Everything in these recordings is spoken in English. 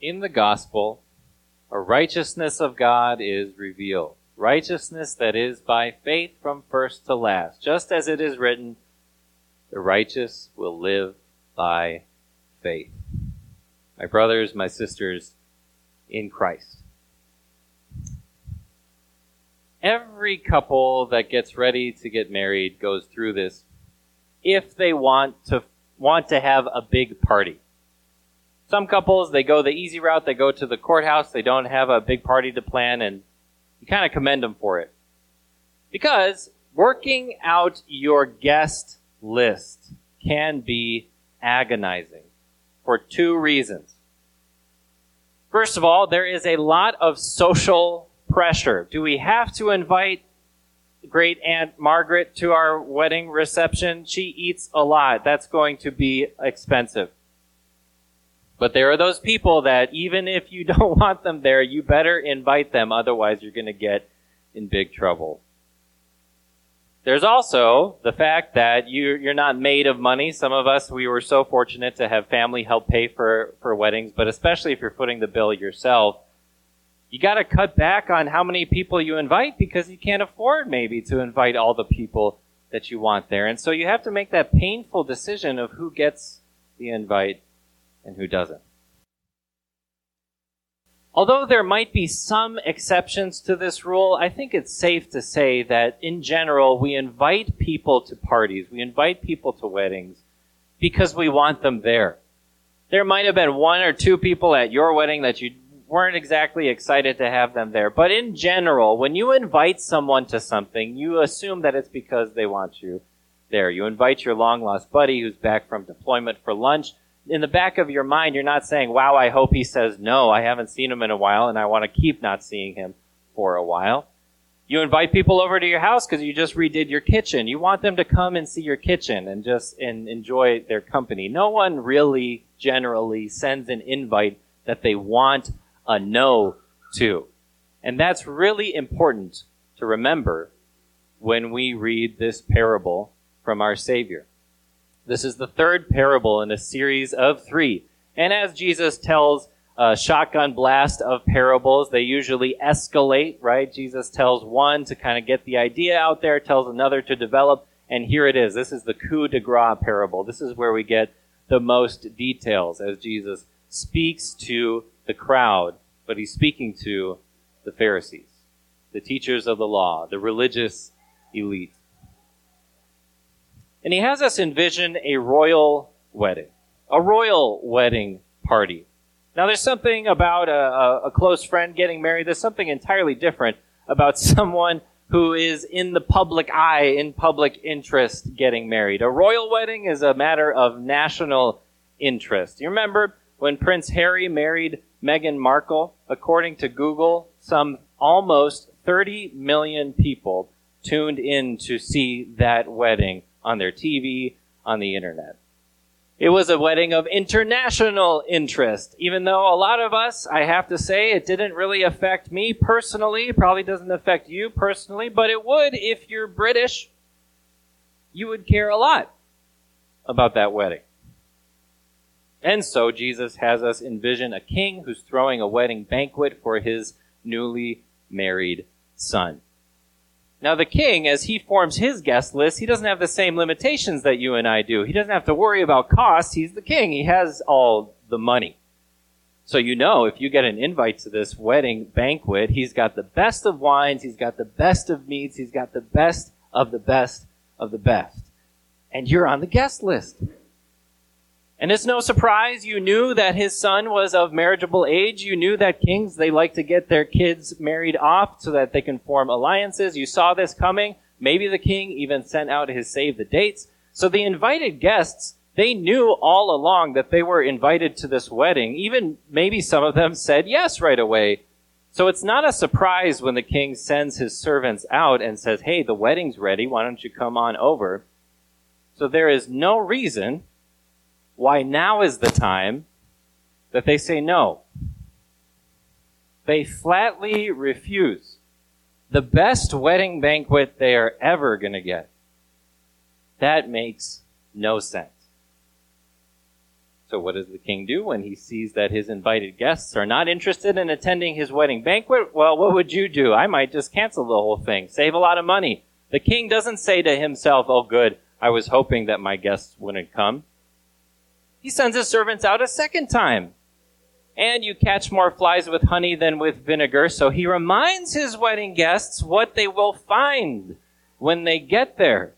in the gospel, a righteousness of God is revealed. Righteousness that is by faith from first to last. Just as it is written, the righteous will live by faith. My brothers, my sisters in Christ. Every couple that gets ready to get married goes through this if they want to want to have a big party. Some couples, they go the easy route, they go to the courthouse, they don't have a big party to plan, and you kind of commend them for it. Because working out your guest list can be agonizing for two reasons. First of all, there is a lot of social pressure. Do we have to invite great Aunt Margaret to our wedding reception? She eats a lot. That's going to be expensive. But there are those people that even if you don't want them there, you better invite them, otherwise you're going to get in big trouble. There's also the fact that you, you're not made of money. Some of us, we were so fortunate to have family help pay for, for weddings, but especially if you're footing the bill yourself, you got to cut back on how many people you invite because you can't afford maybe to invite all the people that you want there. And so you have to make that painful decision of who gets the invite and who doesn't. Although there might be some exceptions to this rule, I think it's safe to say that in general, we invite people to parties, we invite people to weddings because we want them there. There might have been one or two people at your wedding that you weren't exactly excited to have them there. But in general, when you invite someone to something, you assume that it's because they want you there. You invite your long lost buddy who's back from deployment for lunch in the back of your mind, you're not saying, wow, I hope he says no. I haven't seen him in a while and I want to keep not seeing him for a while. You invite people over to your house because you just redid your kitchen. You want them to come and see your kitchen and just and enjoy their company. No one really generally sends an invite that they want a no to. And that's really important to remember when we read this parable from our Savior. This is the third parable in a series of three. And as Jesus tells a shotgun blast of parables, they usually escalate, right? Jesus tells one to kind of get the idea out there, tells another to develop, and here it is. This is the coup de grace parable. This is where we get the most details as Jesus speaks to the crowd, but he's speaking to the Pharisees, the teachers of the law, the religious elite. And he has us envision a royal wedding, a royal wedding party. Now, there's something about a, a, close friend getting married. There's something entirely different about someone who is in the public eye, in public interest, getting married. A royal wedding is a matter of national interest. You remember when Prince Harry married Meghan Markle? According to Google, some almost 30 million people tuned in to see that wedding on their TV, on the internet. It was a wedding of international interest, even though a lot of us, I have to say, it didn't really affect me personally, probably doesn't affect you personally, but it would if you're British. You would care a lot about that wedding. And so Jesus has us envision a king who's throwing a wedding banquet for his newly married son. Now, the king, as he forms his guest list, he doesn't have the same limitations that you and I do. He doesn't have to worry about costs. He's the king. He has all the money. So you know, if you get an invite to this wedding banquet, he's got the best of wines, he's got the best of meats, he's got the best of the best of the best. And you're on the guest list. And it's no surprise you knew that his son was of marriageable age. You knew that kings, they like to get their kids married off so that they can form alliances. You saw this coming. Maybe the king even sent out his save the dates. So the invited guests, they knew all along that they were invited to this wedding. Even maybe some of them said yes right away. So it's not a surprise when the king sends his servants out and says, Hey, the wedding's ready. Why don't you come on over? So there is no reason why now is the time that they say no. They flatly refuse the best wedding banquet they are ever going to get. That makes no sense. So, what does the king do when he sees that his invited guests are not interested in attending his wedding banquet? Well, what would you do? I might just cancel the whole thing, save a lot of money. The king doesn't say to himself, Oh, good, I was hoping that my guests wouldn't come. He sends his servants out a second time. And you catch more flies with honey than with vinegar, so he reminds his wedding guests what they will find when they get there.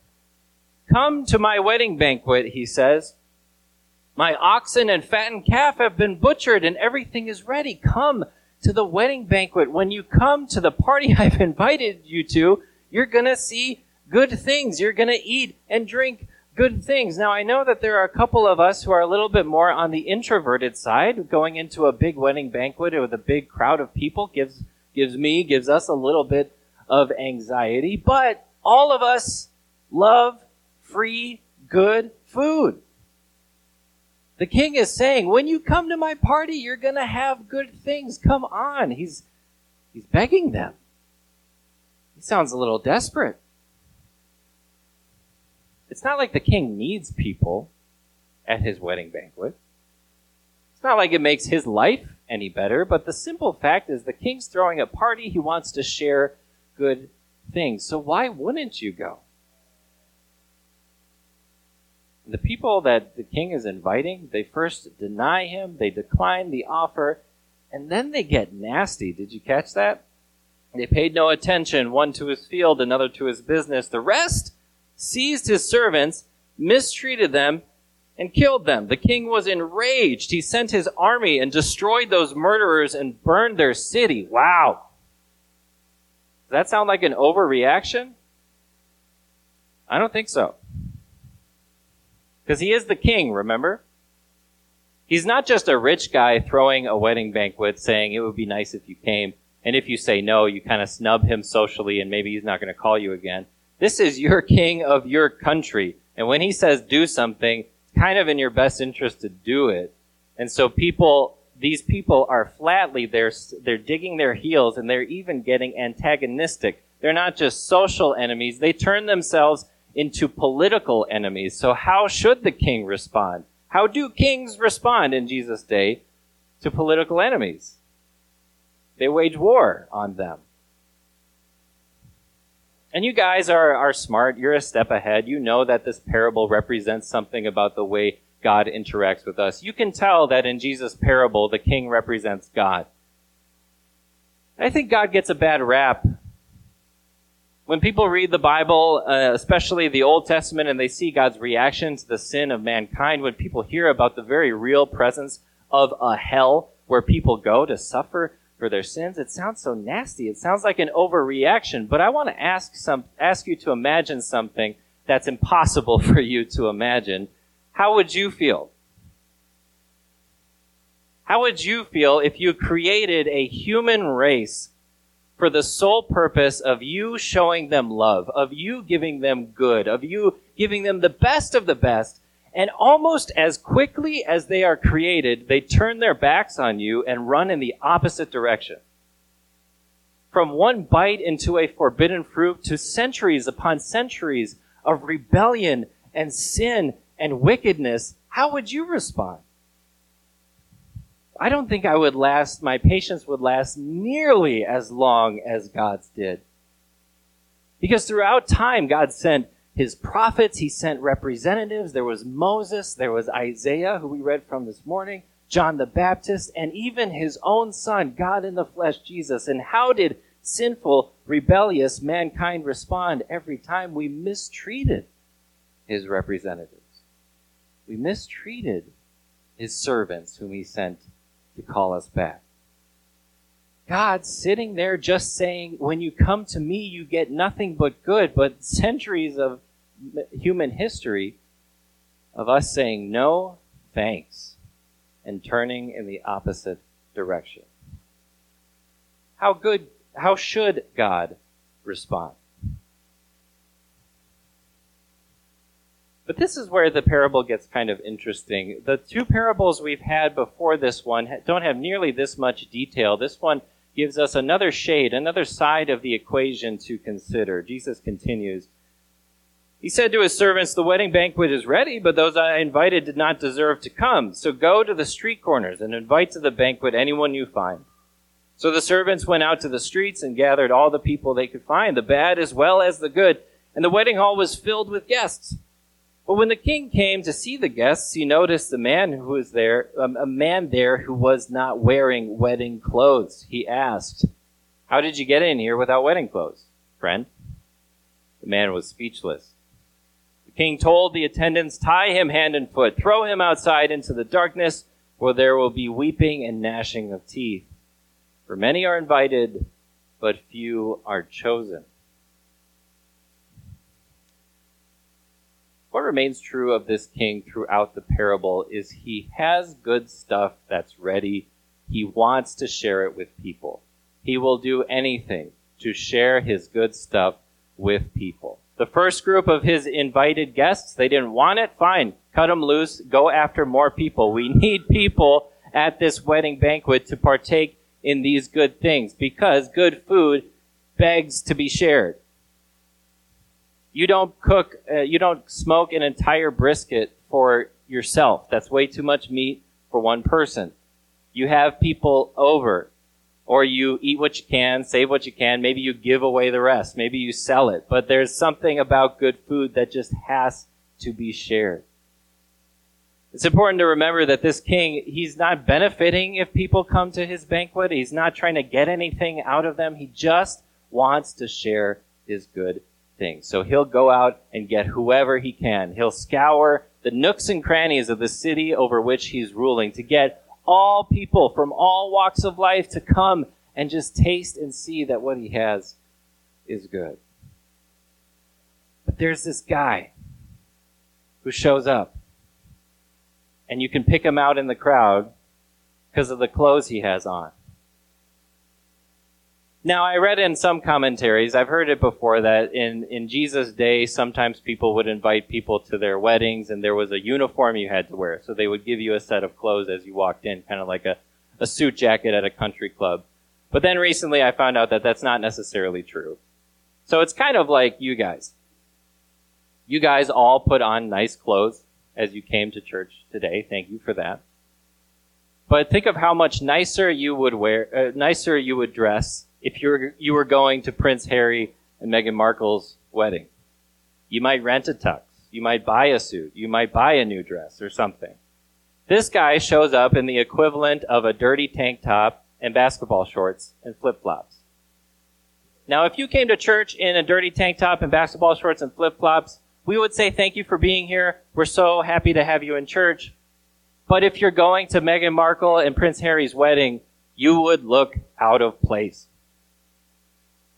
Come to my wedding banquet, he says. My oxen and fattened calf have been butchered and everything is ready. Come to the wedding banquet. When you come to the party I've invited you to, you're gonna see good things. You're gonna eat and drink good things. Now I know that there are a couple of us who are a little bit more on the introverted side. Going into a big wedding banquet with a big crowd of people gives, gives me, gives us a little bit of anxiety, but all of us love free, good food. The king is saying, when you come to my party, you're going to have good things. Come on. He's, he's begging them. He sounds a little desperate. It's not like the king needs people at his wedding banquet. It's not like it makes his life any better, but the simple fact is the king's throwing a party. He wants to share good things. So why wouldn't you go? The people that the king is inviting, they first deny him, they decline the offer, and then they get nasty. Did you catch that? They paid no attention, one to his field, another to his business. The rest seized his servants, mistreated them, and killed them. The king was enraged. He sent his army and destroyed those murderers and burned their city. Wow. Does that sound like an overreaction? I don't think so. Because he is the king, remember? He's not just a rich guy throwing a wedding banquet saying it would be nice if you came. And if you say no, you kind of snub him socially and maybe he's not going to call you again. This is your king of your country. And when he says do something, it's kind of in your best interest to do it. And so people, these people are flatly, they're, they're digging their heels and they're even getting antagonistic. They're not just social enemies. They turn themselves into political enemies. So how should the king respond? How do kings respond in Jesus' day to political enemies? They wage war on them. And you guys are, are smart. You're a step ahead. You know that this parable represents something about the way God interacts with us. You can tell that in Jesus' parable, the king represents God. I think God gets a bad rap when people read the Bible, uh, especially the Old Testament, and they see God's reaction to the sin of mankind, when people hear about the very real presence of a hell where people go to suffer for their sins, it sounds so nasty. It sounds like an overreaction. But I want to ask some, ask you to imagine something that's impossible for you to imagine. How would you feel? How would you feel if you created a human race for the sole purpose of you showing them love, of you giving them good, of you giving them the best of the best. And almost as quickly as they are created, they turn their backs on you and run in the opposite direction. From one bite into a forbidden fruit to centuries upon centuries of rebellion and sin and wickedness, how would you respond? I don't think I would last, my patience would last nearly as long as God's did. Because throughout time, God sent his prophets, he sent representatives. There was Moses, there was Isaiah, who we read from this morning, John the Baptist, and even his own son, God in the flesh, Jesus. And how did sinful, rebellious mankind respond every time we mistreated his representatives? We mistreated his servants whom he sent to call us back. God sitting there just saying, when you come to me, you get nothing but good, but centuries of human history of us saying no, thanks, and turning in the opposite direction. How good, how should God respond? But this is where the parable gets kind of interesting. The two parables we've had before this one don't have nearly this much detail. This one gives us another shade, another side of the equation to consider. Jesus continues He said to his servants, The wedding banquet is ready, but those I invited did not deserve to come. So go to the street corners and invite to the banquet anyone you find. So the servants went out to the streets and gathered all the people they could find, the bad as well as the good, and the wedding hall was filled with guests. But when the king came to see the guests, he noticed a man who was there, um, a man there who was not wearing wedding clothes. He asked, How did you get in here without wedding clothes, friend? The man was speechless. The king told the attendants, Tie him hand and foot, throw him outside into the darkness, where there will be weeping and gnashing of teeth. For many are invited, but few are chosen. What remains true of this king throughout the parable is he has good stuff that's ready. He wants to share it with people. He will do anything to share his good stuff with people. The first group of his invited guests, they didn't want it. Fine. Cut them loose. Go after more people. We need people at this wedding banquet to partake in these good things because good food begs to be shared. You don't cook, uh, you don't smoke an entire brisket for yourself. That's way too much meat for one person. You have people over, or you eat what you can, save what you can. Maybe you give away the rest. Maybe you sell it. But there's something about good food that just has to be shared. It's important to remember that this king, he's not benefiting if people come to his banquet. He's not trying to get anything out of them. He just wants to share his good things. So he'll go out and get whoever he can. He'll scour the nooks and crannies of the city over which he's ruling to get all people from all walks of life to come and just taste and see that what he has is good. But there's this guy who shows up and you can pick him out in the crowd because of the clothes he has on. Now, I read in some commentaries, I've heard it before, that in, in Jesus' day, sometimes people would invite people to their weddings and there was a uniform you had to wear. So they would give you a set of clothes as you walked in, kind of like a, a suit jacket at a country club. But then recently I found out that that's not necessarily true. So it's kind of like you guys. You guys all put on nice clothes as you came to church today. Thank you for that. But think of how much nicer you would wear, uh, nicer you would dress if you were, you were going to Prince Harry and Meghan Markle's wedding. You might rent a tux. You might buy a suit. You might buy a new dress or something. This guy shows up in the equivalent of a dirty tank top and basketball shorts and flip flops. Now, if you came to church in a dirty tank top and basketball shorts and flip flops, we would say thank you for being here. We're so happy to have you in church. But if you're going to Meghan Markle and Prince Harry's wedding, you would look out of place.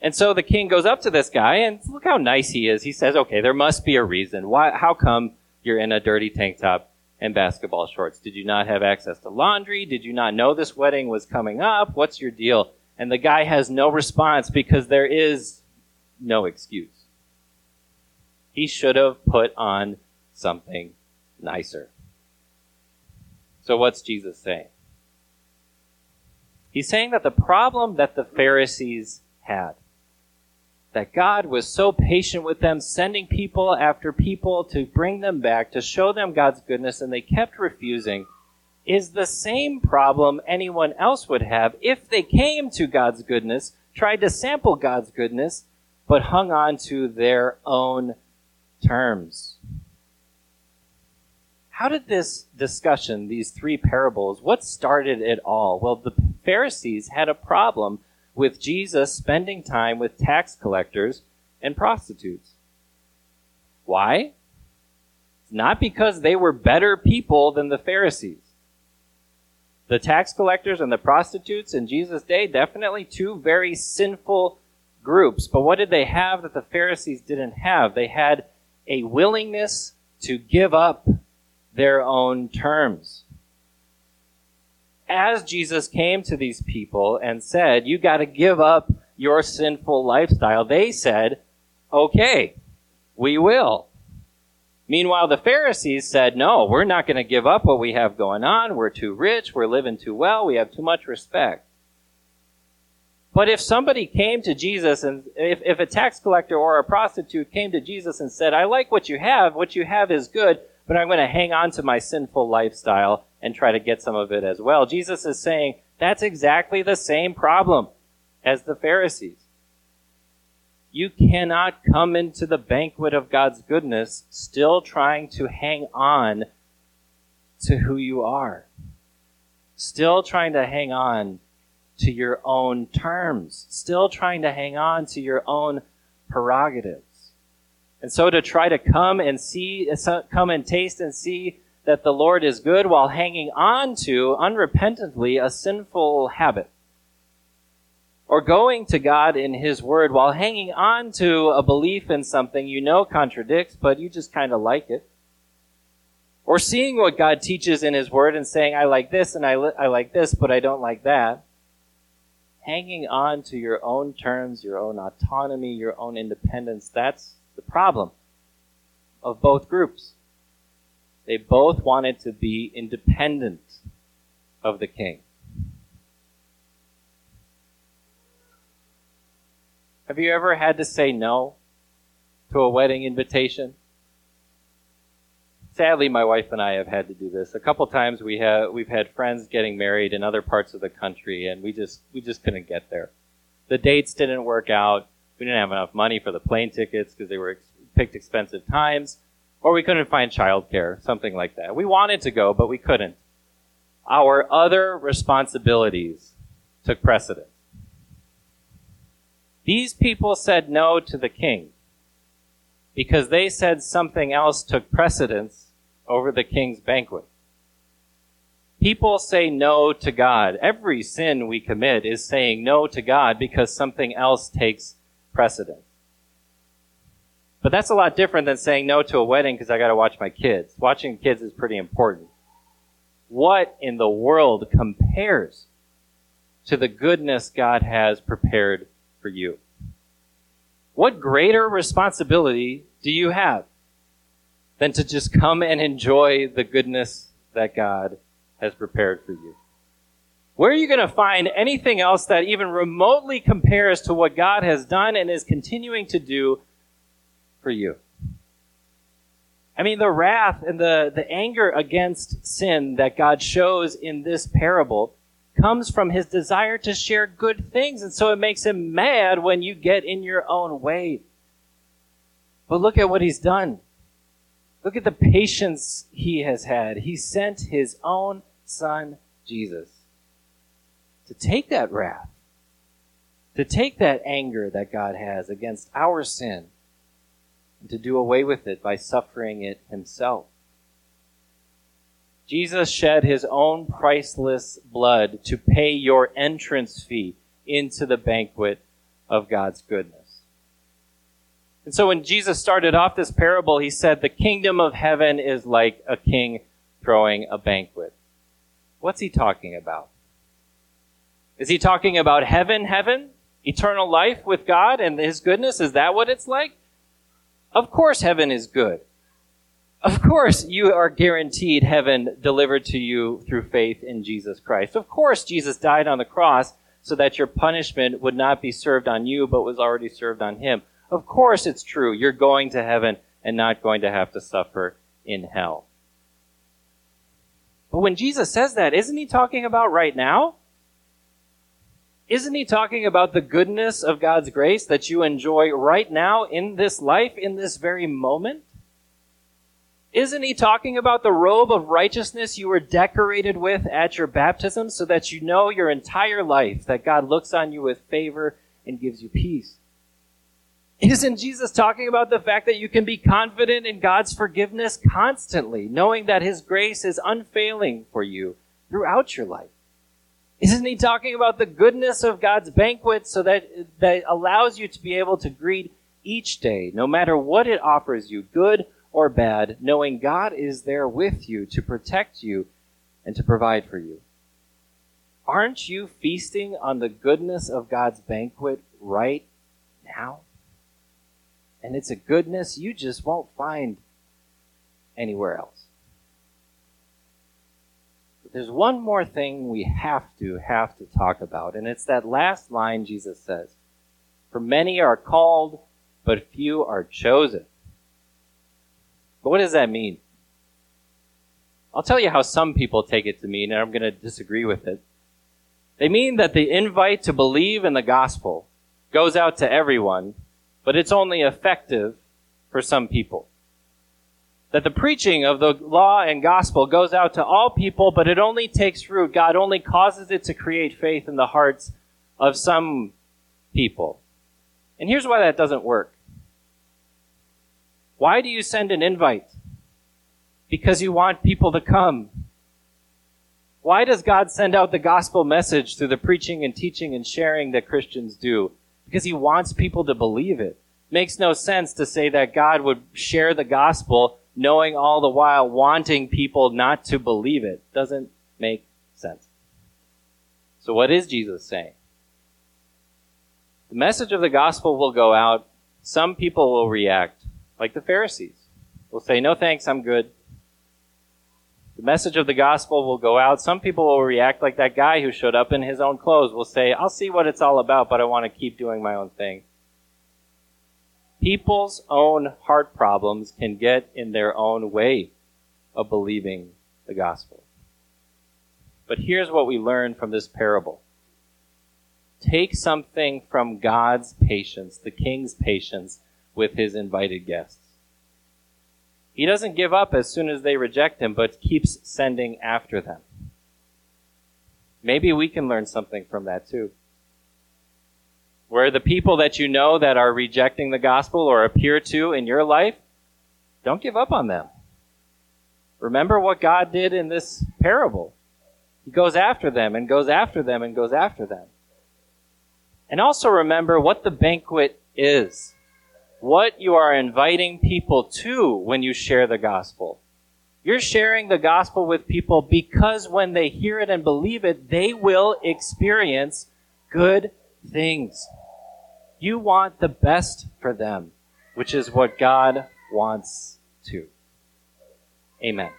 And so the king goes up to this guy and look how nice he is. He says, okay, there must be a reason. Why, how come you're in a dirty tank top and basketball shorts? Did you not have access to laundry? Did you not know this wedding was coming up? What's your deal? And the guy has no response because there is no excuse. He should have put on something nicer. So what's Jesus saying? He's saying that the problem that the Pharisees had, that God was so patient with them, sending people after people to bring them back, to show them God's goodness, and they kept refusing, is the same problem anyone else would have if they came to God's goodness, tried to sample God's goodness, but hung on to their own terms. How did this discussion, these three parables, what started it all? Well, the Pharisees had a problem with Jesus spending time with tax collectors and prostitutes. Why? Not because they were better people than the Pharisees. The tax collectors and the prostitutes in Jesus' day, definitely two very sinful groups. But what did they have that the Pharisees didn't have? They had a willingness to give up their own terms. As Jesus came to these people and said, you gotta give up your sinful lifestyle, they said, okay, we will. Meanwhile, the Pharisees said, no, we're not going to give up what we have going on. We're too rich. We're living too well. We have too much respect. But if somebody came to Jesus and if, if a tax collector or a prostitute came to Jesus and said, I like what you have, what you have is good, but I'm going to hang on to my sinful lifestyle and try to get some of it as well. Jesus is saying that's exactly the same problem as the Pharisees. You cannot come into the banquet of God's goodness still trying to hang on to who you are. Still trying to hang on to your own terms. Still trying to hang on to your own prerogatives. And so to try to come and see, come and taste and see that the Lord is good while hanging on to unrepentantly a sinful habit. Or going to God in His Word while hanging on to a belief in something you know contradicts, but you just kind of like it. Or seeing what God teaches in His Word and saying, I like this and I, li- I like this, but I don't like that. Hanging on to your own terms, your own autonomy, your own independence, that's the problem of both groups. They both wanted to be independent of the king. Have you ever had to say no to a wedding invitation? Sadly, my wife and I have had to do this. A couple times we have we've had friends getting married in other parts of the country and we just we just couldn't get there. The dates didn't work out we didn't have enough money for the plane tickets because they were ex- picked expensive times, or we couldn't find childcare, something like that. We wanted to go, but we couldn't. Our other responsibilities took precedence. These people said no to the king because they said something else took precedence over the king's banquet. People say no to God. Every sin we commit is saying no to God because something else takes precedent. But that's a lot different than saying no to a wedding because I got to watch my kids. Watching kids is pretty important. What in the world compares to the goodness God has prepared for you? What greater responsibility do you have than to just come and enjoy the goodness that God has prepared for you? Where are you going to find anything else that even remotely compares to what God has done and is continuing to do for you? I mean, the wrath and the, the anger against sin that God shows in this parable comes from his desire to share good things. And so it makes him mad when you get in your own way. But look at what he's done. Look at the patience he has had. He sent his own son, Jesus to take that wrath, to take that anger that God has against our sin, and to do away with it by suffering it himself. Jesus shed his own priceless blood to pay your entrance fee into the banquet of God's goodness. And so when Jesus started off this parable, he said, The kingdom of heaven is like a king throwing a banquet. What's he talking about? Is he talking about heaven, heaven? Eternal life with God and his goodness? Is that what it's like? Of course heaven is good. Of course you are guaranteed heaven delivered to you through faith in Jesus Christ. Of course Jesus died on the cross so that your punishment would not be served on you, but was already served on him. Of course it's true. You're going to heaven and not going to have to suffer in hell. But when Jesus says that, isn't he talking about right now? Isn't he talking about the goodness of God's grace that you enjoy right now in this life, in this very moment? Isn't he talking about the robe of righteousness you were decorated with at your baptism so that you know your entire life that God looks on you with favor and gives you peace? Isn't Jesus talking about the fact that you can be confident in God's forgiveness constantly, knowing that his grace is unfailing for you throughout your life? Isn't he talking about the goodness of God's banquet so that that allows you to be able to greet each day, no matter what it offers you, good or bad, knowing God is there with you to protect you and to provide for you? Aren't you feasting on the goodness of God's banquet right now? And it's a goodness you just won't find anywhere else. There's one more thing we have to have to talk about, and it's that last line Jesus says, "For many are called, but few are chosen." But what does that mean? I'll tell you how some people take it to mean, and I'm going to disagree with it. They mean that the invite to believe in the gospel goes out to everyone, but it's only effective for some people that the preaching of the law and gospel goes out to all people, but it only takes root. God only causes it to create faith in the hearts of some people. And here's why that doesn't work. Why do you send an invite? Because you want people to come. Why does God send out the gospel message through the preaching and teaching and sharing that Christians do? Because he wants people to believe it. Makes no sense to say that God would share the gospel knowing all the while wanting people not to believe it doesn't make sense. So what is Jesus saying? The message of the gospel will go out. Some people will react, like the Pharisees. Will say, no thanks, I'm good. The message of the gospel will go out. Some people will react like that guy who showed up in his own clothes will say, I'll see what it's all about, but I want to keep doing my own thing people's own heart problems can get in their own way of believing the gospel. But here's what we learn from this parable. Take something from God's patience, the king's patience with his invited guests. He doesn't give up as soon as they reject him, but keeps sending after them. Maybe we can learn something from that too where the people that you know that are rejecting the gospel or appear to in your life, don't give up on them. Remember what God did in this parable. He goes after them and goes after them and goes after them. And also remember what the banquet is. What you are inviting people to when you share the gospel. You're sharing the gospel with people because when they hear it and believe it, they will experience good things. You want the best for them, which is what God wants to. Amen.